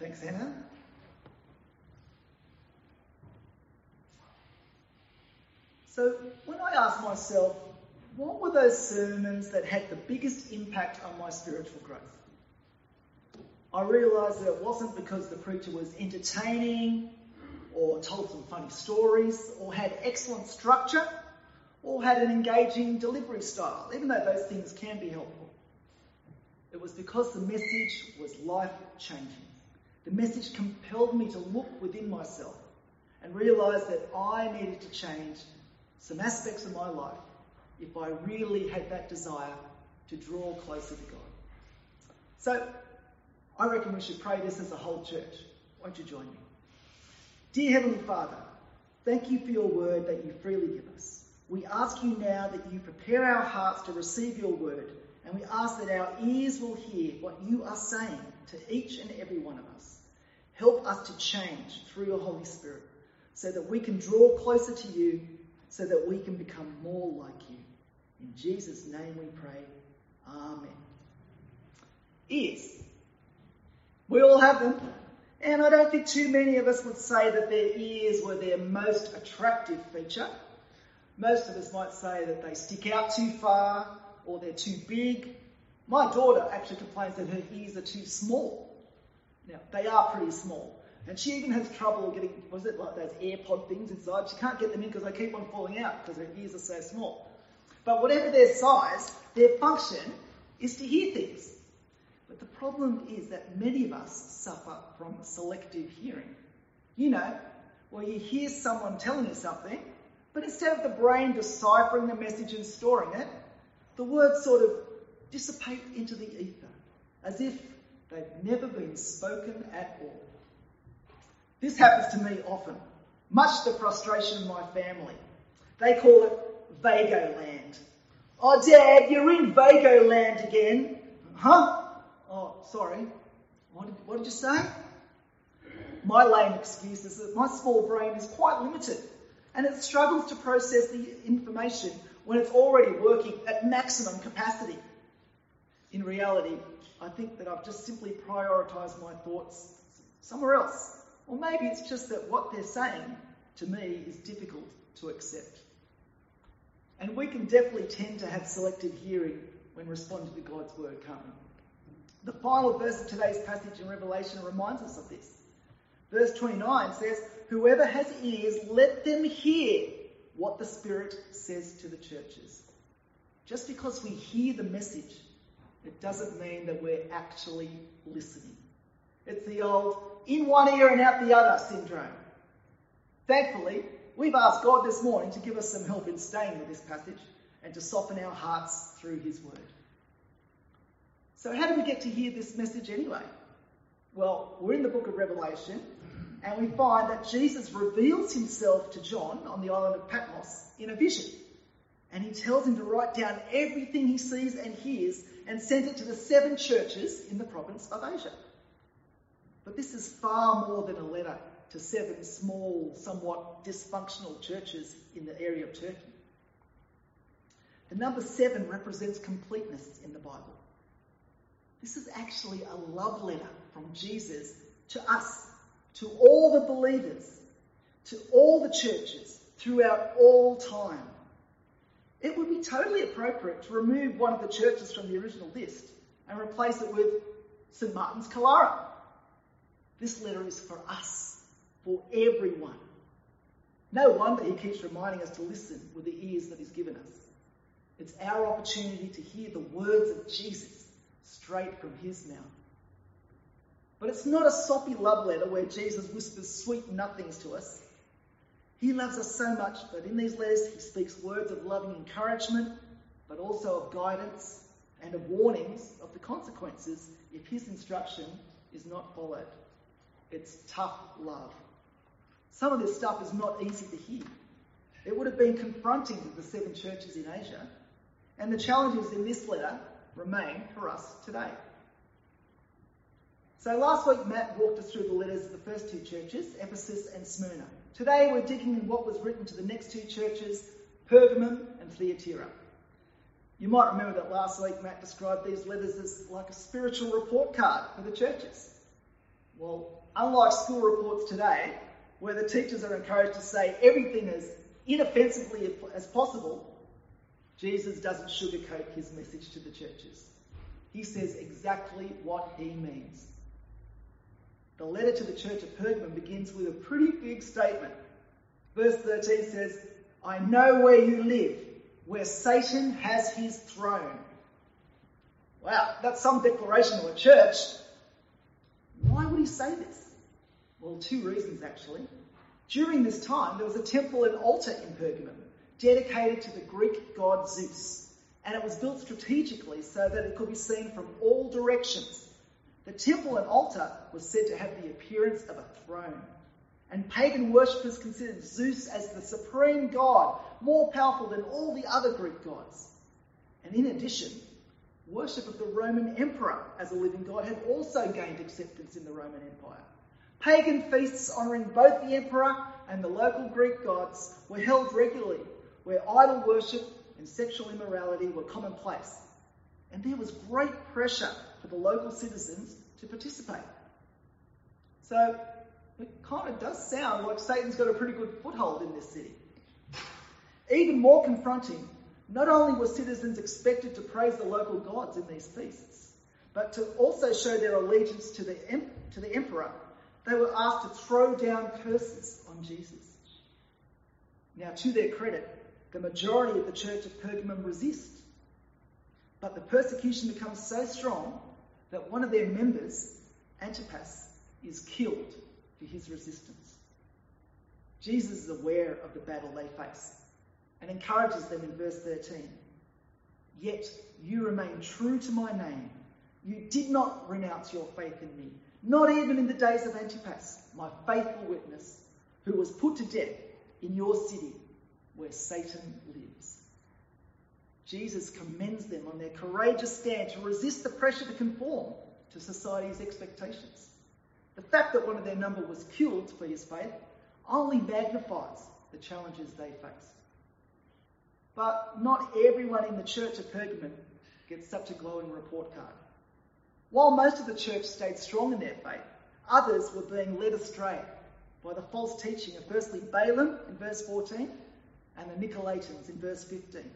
Thanks, Anna. So, when I asked myself, what were those sermons that had the biggest impact on my spiritual growth? I realised that it wasn't because the preacher was entertaining or told some funny stories or had excellent structure or had an engaging delivery style, even though those things can be helpful. It was because the message was life changing. The message compelled me to look within myself and realise that I needed to change some aspects of my life if I really had that desire to draw closer to God. So, I reckon we should pray this as a whole church. Won't you join me? Dear Heavenly Father, thank you for your word that you freely give us. We ask you now that you prepare our hearts to receive your word, and we ask that our ears will hear what you are saying to each and every one of us. Help us to change through your Holy Spirit so that we can draw closer to you, so that we can become more like you. In Jesus' name we pray. Amen. Ears. We all have them. And I don't think too many of us would say that their ears were their most attractive feature. Most of us might say that they stick out too far or they're too big. My daughter actually complains that her ears are too small. Now, they are pretty small. And she even has trouble getting, was it like those AirPod things inside? She can't get them in because they keep on falling out because her ears are so small. But whatever their size, their function is to hear things. But the problem is that many of us suffer from selective hearing. You know, where you hear someone telling you something, but instead of the brain deciphering the message and storing it, the words sort of dissipate into the ether, as if they've never been spoken at all. This happens to me often, much to the frustration of my family. They call it Vago land. Oh, Dad, you're in Vago land again. Huh? Oh, sorry. What did, what did you say? My lame excuse is that my small brain is quite limited and it struggles to process the information when it's already working at maximum capacity. In reality, I think that I've just simply prioritized my thoughts somewhere else. Or maybe it's just that what they're saying to me is difficult to accept. And we can definitely tend to have selective hearing when responding to God's word, can't we? The final verse of today's passage in Revelation reminds us of this. Verse 29 says, Whoever has ears, let them hear what the Spirit says to the churches. Just because we hear the message, it doesn't mean that we're actually listening. It's the old in one ear and out the other syndrome. Thankfully, we've asked God this morning to give us some help in staying with this passage and to soften our hearts through His Word. So, how do we get to hear this message anyway? Well, we're in the book of Revelation, and we find that Jesus reveals himself to John on the island of Patmos in a vision. And he tells him to write down everything he sees and hears and sent it to the seven churches in the province of Asia. But this is far more than a letter to seven small, somewhat dysfunctional churches in the area of Turkey. The number seven represents completeness in the Bible. This is actually a love letter from Jesus to us, to all the believers, to all the churches throughout all time. Totally appropriate to remove one of the churches from the original list and replace it with St. Martin's Killara. This letter is for us, for everyone. No wonder he keeps reminding us to listen with the ears that he's given us. It's our opportunity to hear the words of Jesus straight from his mouth. But it's not a soppy love letter where Jesus whispers sweet nothings to us. He loves us so much that in these letters he speaks words of loving encouragement, but also of guidance and of warnings of the consequences if his instruction is not followed. It's tough love. Some of this stuff is not easy to hear. It would have been confronting to the seven churches in Asia, and the challenges in this letter remain for us today. So last week Matt walked us through the letters of the first two churches, Ephesus and Smyrna. Today we're digging in what was written to the next two churches, Pergamum and Thyatira. You might remember that last week Matt described these letters as like a spiritual report card for the churches. Well, unlike school reports today, where the teachers are encouraged to say everything as inoffensively as possible, Jesus doesn't sugarcoat his message to the churches. He says exactly what he means. The letter to the church of Pergamum begins with a pretty big statement. Verse 13 says, I know where you live, where Satan has his throne. Wow, that's some declaration of a church. Why would he say this? Well, two reasons actually. During this time, there was a temple and altar in Pergamum dedicated to the Greek god Zeus, and it was built strategically so that it could be seen from all directions. The temple and altar was said to have the appearance of a throne, and pagan worshippers considered Zeus as the supreme god, more powerful than all the other Greek gods. And in addition, worship of the Roman emperor as a living god had also gained acceptance in the Roman Empire. Pagan feasts honouring both the emperor and the local Greek gods were held regularly, where idol worship and sexual immorality were commonplace. And there was great pressure for the local citizens to participate. So it kind of does sound like Satan's got a pretty good foothold in this city. Even more confronting, not only were citizens expected to praise the local gods in these feasts, but to also show their allegiance to the, to the emperor they were asked to throw down curses on Jesus. Now, to their credit, the majority of the church of Pergamum resist. But the persecution becomes so strong that one of their members, Antipas, is killed for his resistance. Jesus is aware of the battle they face and encourages them in verse 13. Yet you remain true to my name. You did not renounce your faith in me not even in the days of Antipas, my faithful witness, who was put to death in your city where Satan lives. Jesus commends them on their courageous stand to resist the pressure to conform to society's expectations. The fact that one of their number was killed for his faith only magnifies the challenges they face. But not everyone in the church of Pergamum gets such a glowing report card. While most of the church stayed strong in their faith, others were being led astray by the false teaching of firstly Balaam in verse 14 and the Nicolaitans in verse 15.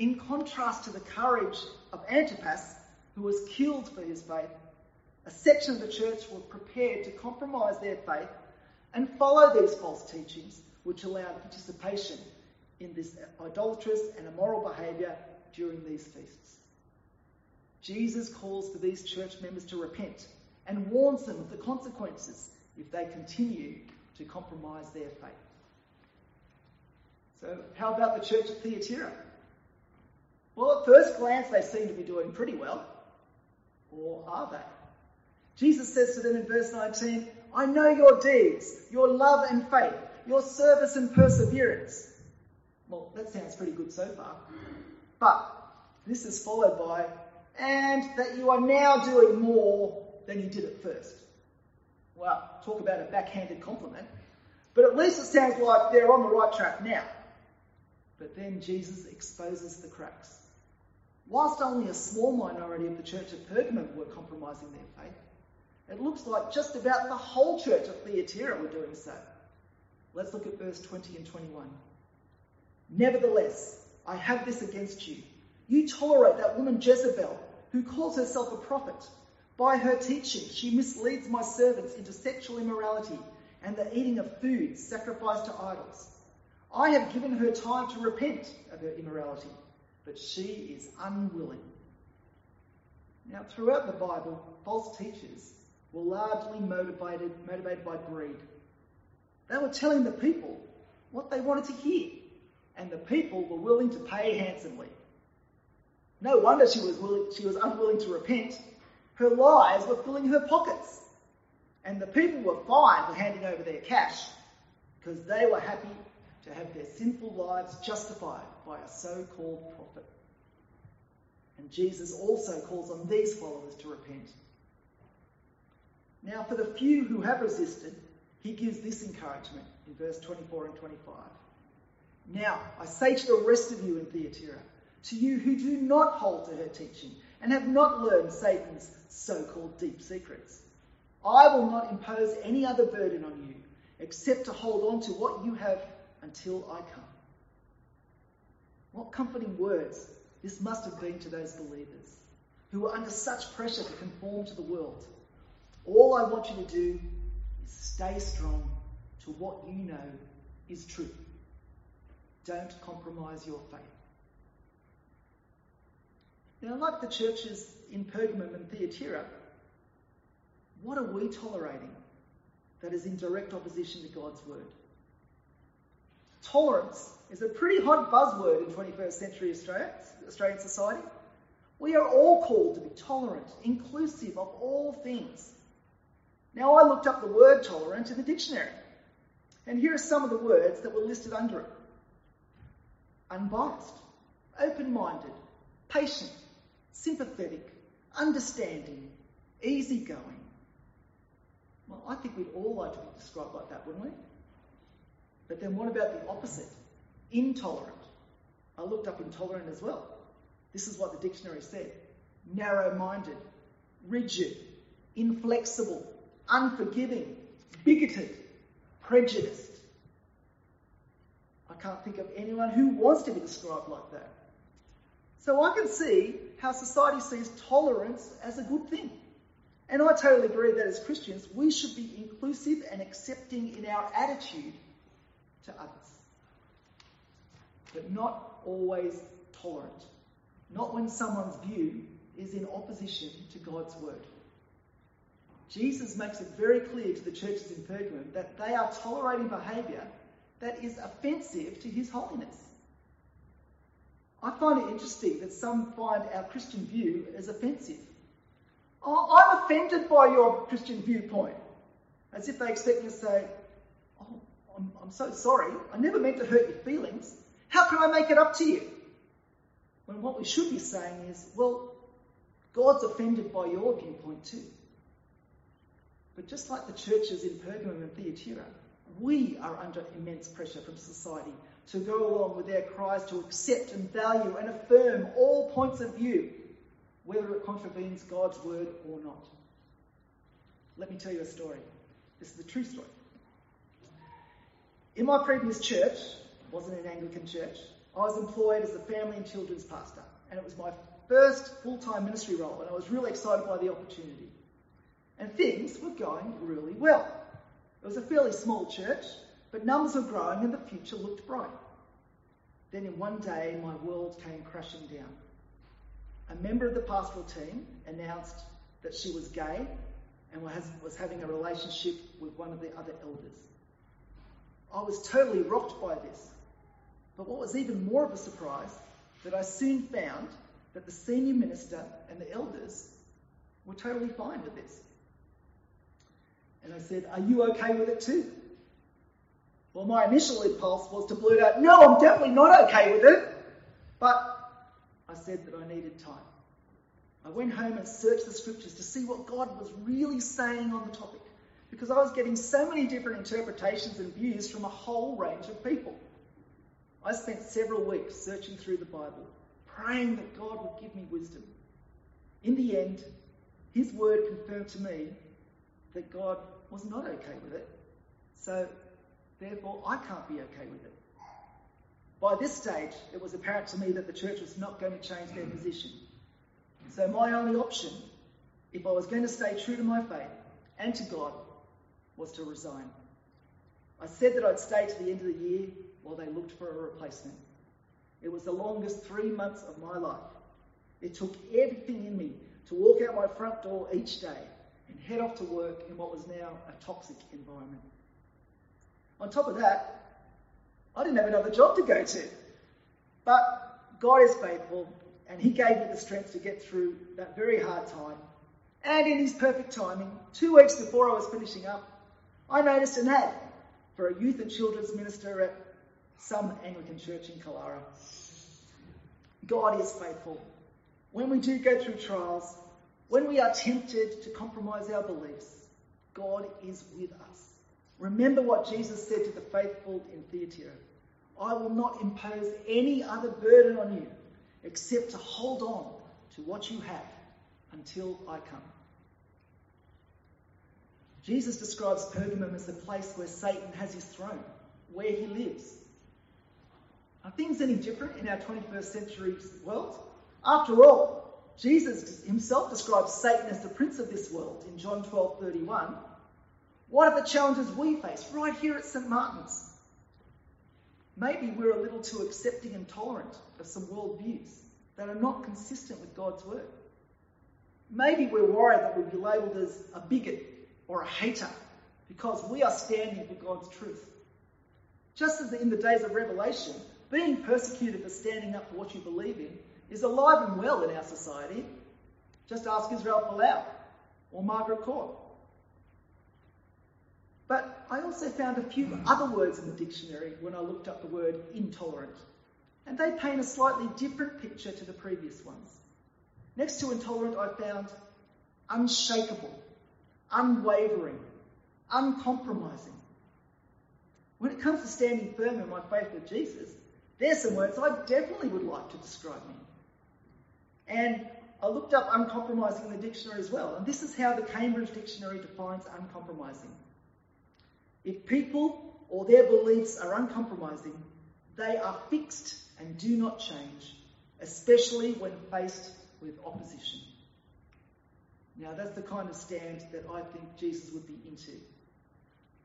In contrast to the courage of Antipas, who was killed for his faith, a section of the church were prepared to compromise their faith and follow these false teachings, which allowed participation in this idolatrous and immoral behaviour during these feasts. Jesus calls for these church members to repent and warns them of the consequences if they continue to compromise their faith. So, how about the church of Thyatira? Well, at first glance, they seem to be doing pretty well. Or are they? Jesus says to them in verse 19, I know your deeds, your love and faith, your service and perseverance. Well, that sounds pretty good so far. But this is followed by and that you are now doing more than you did at first. Well, talk about a backhanded compliment. But at least it sounds like they're on the right track now. But then Jesus exposes the cracks. Whilst only a small minority of the church of Pergamum were compromising their faith, it looks like just about the whole church of Thyatira were doing so. Let's look at verse 20 and 21. Nevertheless, I have this against you. You tolerate that woman Jezebel who calls herself a prophet. By her teaching, she misleads my servants into sexual immorality and the eating of food sacrificed to idols. I have given her time to repent of her immorality, but she is unwilling. Now, throughout the Bible, false teachers were largely motivated, motivated by greed. They were telling the people what they wanted to hear, and the people were willing to pay handsomely. No wonder she was, willing, she was unwilling to repent. Her lies were filling her pockets. And the people were fine with handing over their cash because they were happy to have their sinful lives justified by a so called prophet. And Jesus also calls on these followers to repent. Now, for the few who have resisted, he gives this encouragement in verse 24 and 25. Now, I say to the rest of you in Thyatira, to you who do not hold to her teaching and have not learned Satan's so called deep secrets. I will not impose any other burden on you except to hold on to what you have until I come. What comforting words this must have been to those believers who were under such pressure to conform to the world. All I want you to do is stay strong to what you know is true. Don't compromise your faith. Now, like the churches in Pergamum and Thyatira, what are we tolerating that is in direct opposition to God's word? Tolerance is a pretty hot buzzword in 21st century Australia, Australian society. We are all called to be tolerant, inclusive of all things. Now, I looked up the word tolerant in the dictionary, and here are some of the words that were listed under it unbiased, open minded, patient, sympathetic, understanding, easygoing. Well, I think we'd all like to be described like that, wouldn't we? But then what about the opposite? Intolerant. I looked up intolerant as well. This is what the dictionary said narrow minded, rigid, inflexible, unforgiving, bigoted, prejudiced. I can't think of anyone who wants to be described like that. So I can see how society sees tolerance as a good thing. And I totally agree that as Christians, we should be inclusive and accepting in our attitude to others. But not always tolerant. Not when someone's view is in opposition to God's word. Jesus makes it very clear to the churches in Pergamum that they are tolerating behaviour that is offensive to his holiness. I find it interesting that some find our Christian view as offensive. Oh, I'm offended by your Christian viewpoint. As if they expect me to say, I'm, I'm so sorry. I never meant to hurt your feelings. How can I make it up to you? When what we should be saying is, Well, God's offended by your viewpoint too. But just like the churches in Pergamum and Thyatira, we are under immense pressure from society to go along with their cries to accept and value and affirm all points of view, whether it contravenes God's word or not. Let me tell you a story. This is a true story. In my previous church, it wasn't an Anglican church, I was employed as the family and children's pastor, and it was my first full time ministry role, and I was really excited by the opportunity. And things were going really well. It was a fairly small church, but numbers were growing and the future looked bright. Then in one day, my world came crashing down. A member of the pastoral team announced that she was gay and was having a relationship with one of the other elders. I was totally rocked by this. But what was even more of a surprise, that I soon found that the senior minister and the elders were totally fine with this. And I said, Are you okay with it too? Well, my initial impulse was to blurt out, No, I'm definitely not okay with it. But I said that I needed time. I went home and searched the scriptures to see what God was really saying on the topic because I was getting so many different interpretations and views from a whole range of people. I spent several weeks searching through the Bible, praying that God would give me wisdom. In the end, His word confirmed to me that God was not okay with it. So, therefore, I can't be okay with it. By this stage, it was apparent to me that the church was not going to change their position. So, my only option, if I was going to stay true to my faith and to God, was to resign. I said that I'd stay to the end of the year while they looked for a replacement. It was the longest three months of my life. It took everything in me to walk out my front door each day and head off to work in what was now a toxic environment. On top of that, I didn't have another job to go to. But God is faithful, and He gave me the strength to get through that very hard time. And in His perfect timing, two weeks before I was finishing up, I noticed an ad for a youth and children's minister at some Anglican church in Killara. God is faithful. When we do go through trials, when we are tempted to compromise our beliefs, God is with us. Remember what Jesus said to the faithful in Thyatira I will not impose any other burden on you except to hold on to what you have until I come. Jesus describes Pergamum as the place where Satan has his throne, where he lives. Are things any different in our 21st century world? After all, Jesus himself describes Satan as the prince of this world in John 12:31. What are the challenges we face right here at St. Martin's? Maybe we're a little too accepting and tolerant of some worldviews that are not consistent with God's word. Maybe we're worried that we'll be labelled as a bigot or a hater because we are standing for God's truth. Just as in the days of Revelation, being persecuted for standing up for what you believe in is alive and well in our society. Just ask Israel Folau or Margaret Court. But I also found a few other words in the dictionary when I looked up the word intolerant, and they paint a slightly different picture to the previous ones. Next to intolerant, I found unshakable, unwavering, uncompromising. When it comes to standing firm in my faith with Jesus, there's some words I definitely would like to describe me. And I looked up uncompromising in the dictionary as well, and this is how the Cambridge Dictionary defines uncompromising. If people or their beliefs are uncompromising, they are fixed and do not change, especially when faced with opposition. Now, that's the kind of stand that I think Jesus would be into.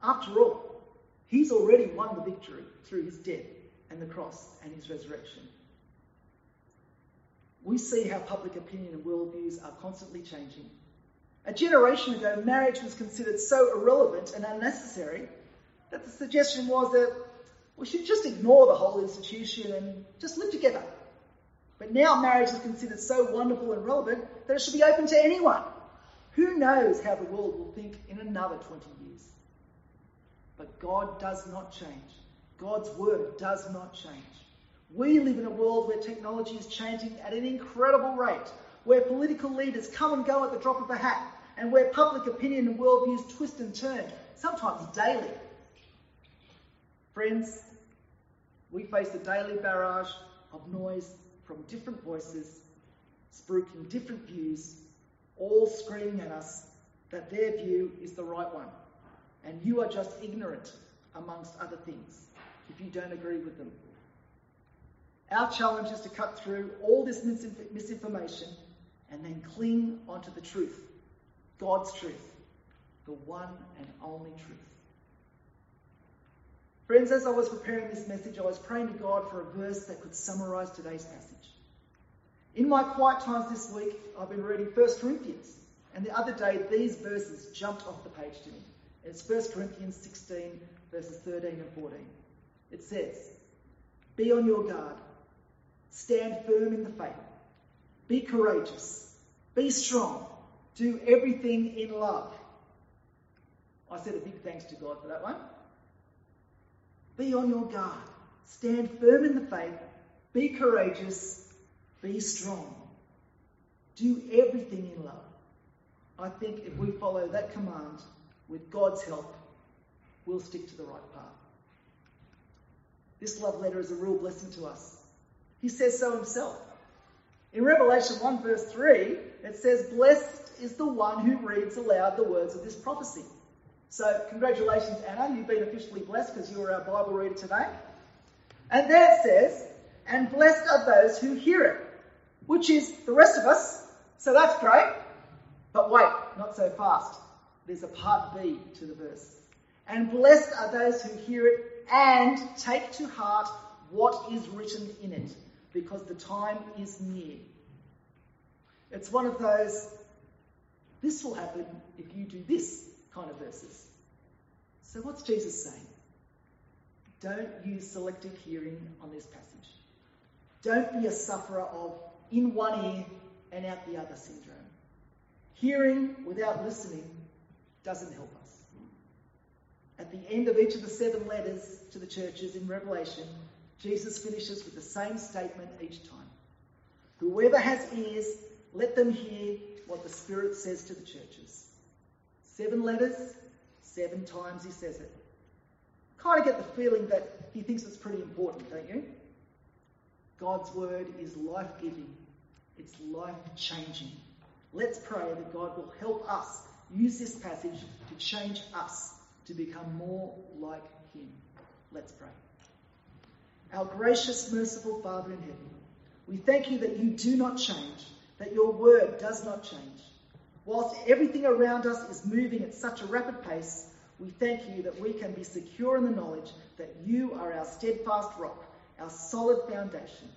After all, he's already won the victory through his death and the cross and his resurrection. We see how public opinion and worldviews are constantly changing. A generation ago, marriage was considered so irrelevant and unnecessary that the suggestion was that we should just ignore the whole institution and just live together. But now marriage is considered so wonderful and relevant that it should be open to anyone. Who knows how the world will think in another 20 years? But God does not change. God's word does not change. We live in a world where technology is changing at an incredible rate, where political leaders come and go at the drop of a hat, and where public opinion and worldviews twist and turn, sometimes daily. Friends, we face a daily barrage of noise from different voices, spruiking different views, all screaming at us that their view is the right one, and you are just ignorant, amongst other things if you don't agree with them. Our challenge is to cut through all this misinformation and then cling onto the truth, God's truth, the one and only truth. Friends, as I was preparing this message, I was praying to God for a verse that could summarize today's passage. In my quiet times this week, I've been reading 1 Corinthians, and the other day these verses jumped off the page to me. It's 1 Corinthians 16, verses 13 and 14. It says, Be on your guard, stand firm in the faith, be courageous, be strong, do everything in love. I said a big thanks to God for that one. Be on your guard, stand firm in the faith, be courageous, be strong, do everything in love. I think if we follow that command with God's help, we'll stick to the right path. This love letter is a real blessing to us. He says so himself. In Revelation 1, verse 3, it says, Blessed is the one who reads aloud the words of this prophecy. So, congratulations, Anna. You've been officially blessed because you were our Bible reader today. And there it says, And blessed are those who hear it, which is the rest of us. So that's great. But wait, not so fast. There's a part B to the verse. And blessed are those who hear it and take to heart what is written in it, because the time is near. It's one of those, this will happen if you do this kind of verses. So, what's Jesus saying? Don't use selective hearing on this passage. Don't be a sufferer of in one ear and out the other syndrome. Hearing without listening doesn't help us. At the end of each of the seven letters to the churches in Revelation, Jesus finishes with the same statement each time. Whoever has ears, let them hear what the Spirit says to the churches. Seven letters, seven times he says it. Kind of get the feeling that he thinks it's pretty important, don't you? God's word is life giving, it's life changing. Let's pray that God will help us use this passage to change us to become more like Him. Let's pray. Our gracious, merciful Father in heaven, we thank you that you do not change, that your word does not change. Whilst everything around us is moving at such a rapid pace, we thank you that we can be secure in the knowledge that you are our steadfast rock, our solid foundation.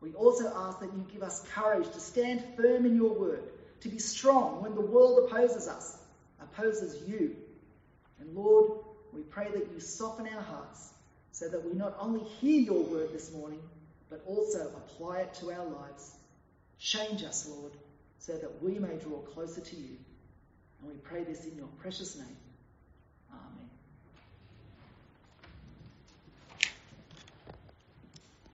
We also ask that you give us courage to stand firm in your word, to be strong when the world opposes us, opposes you. And Lord, we pray that you soften our hearts so that we not only hear your word this morning, but also apply it to our lives. Change us, Lord, so that we may draw closer to you. And we pray this in your precious name.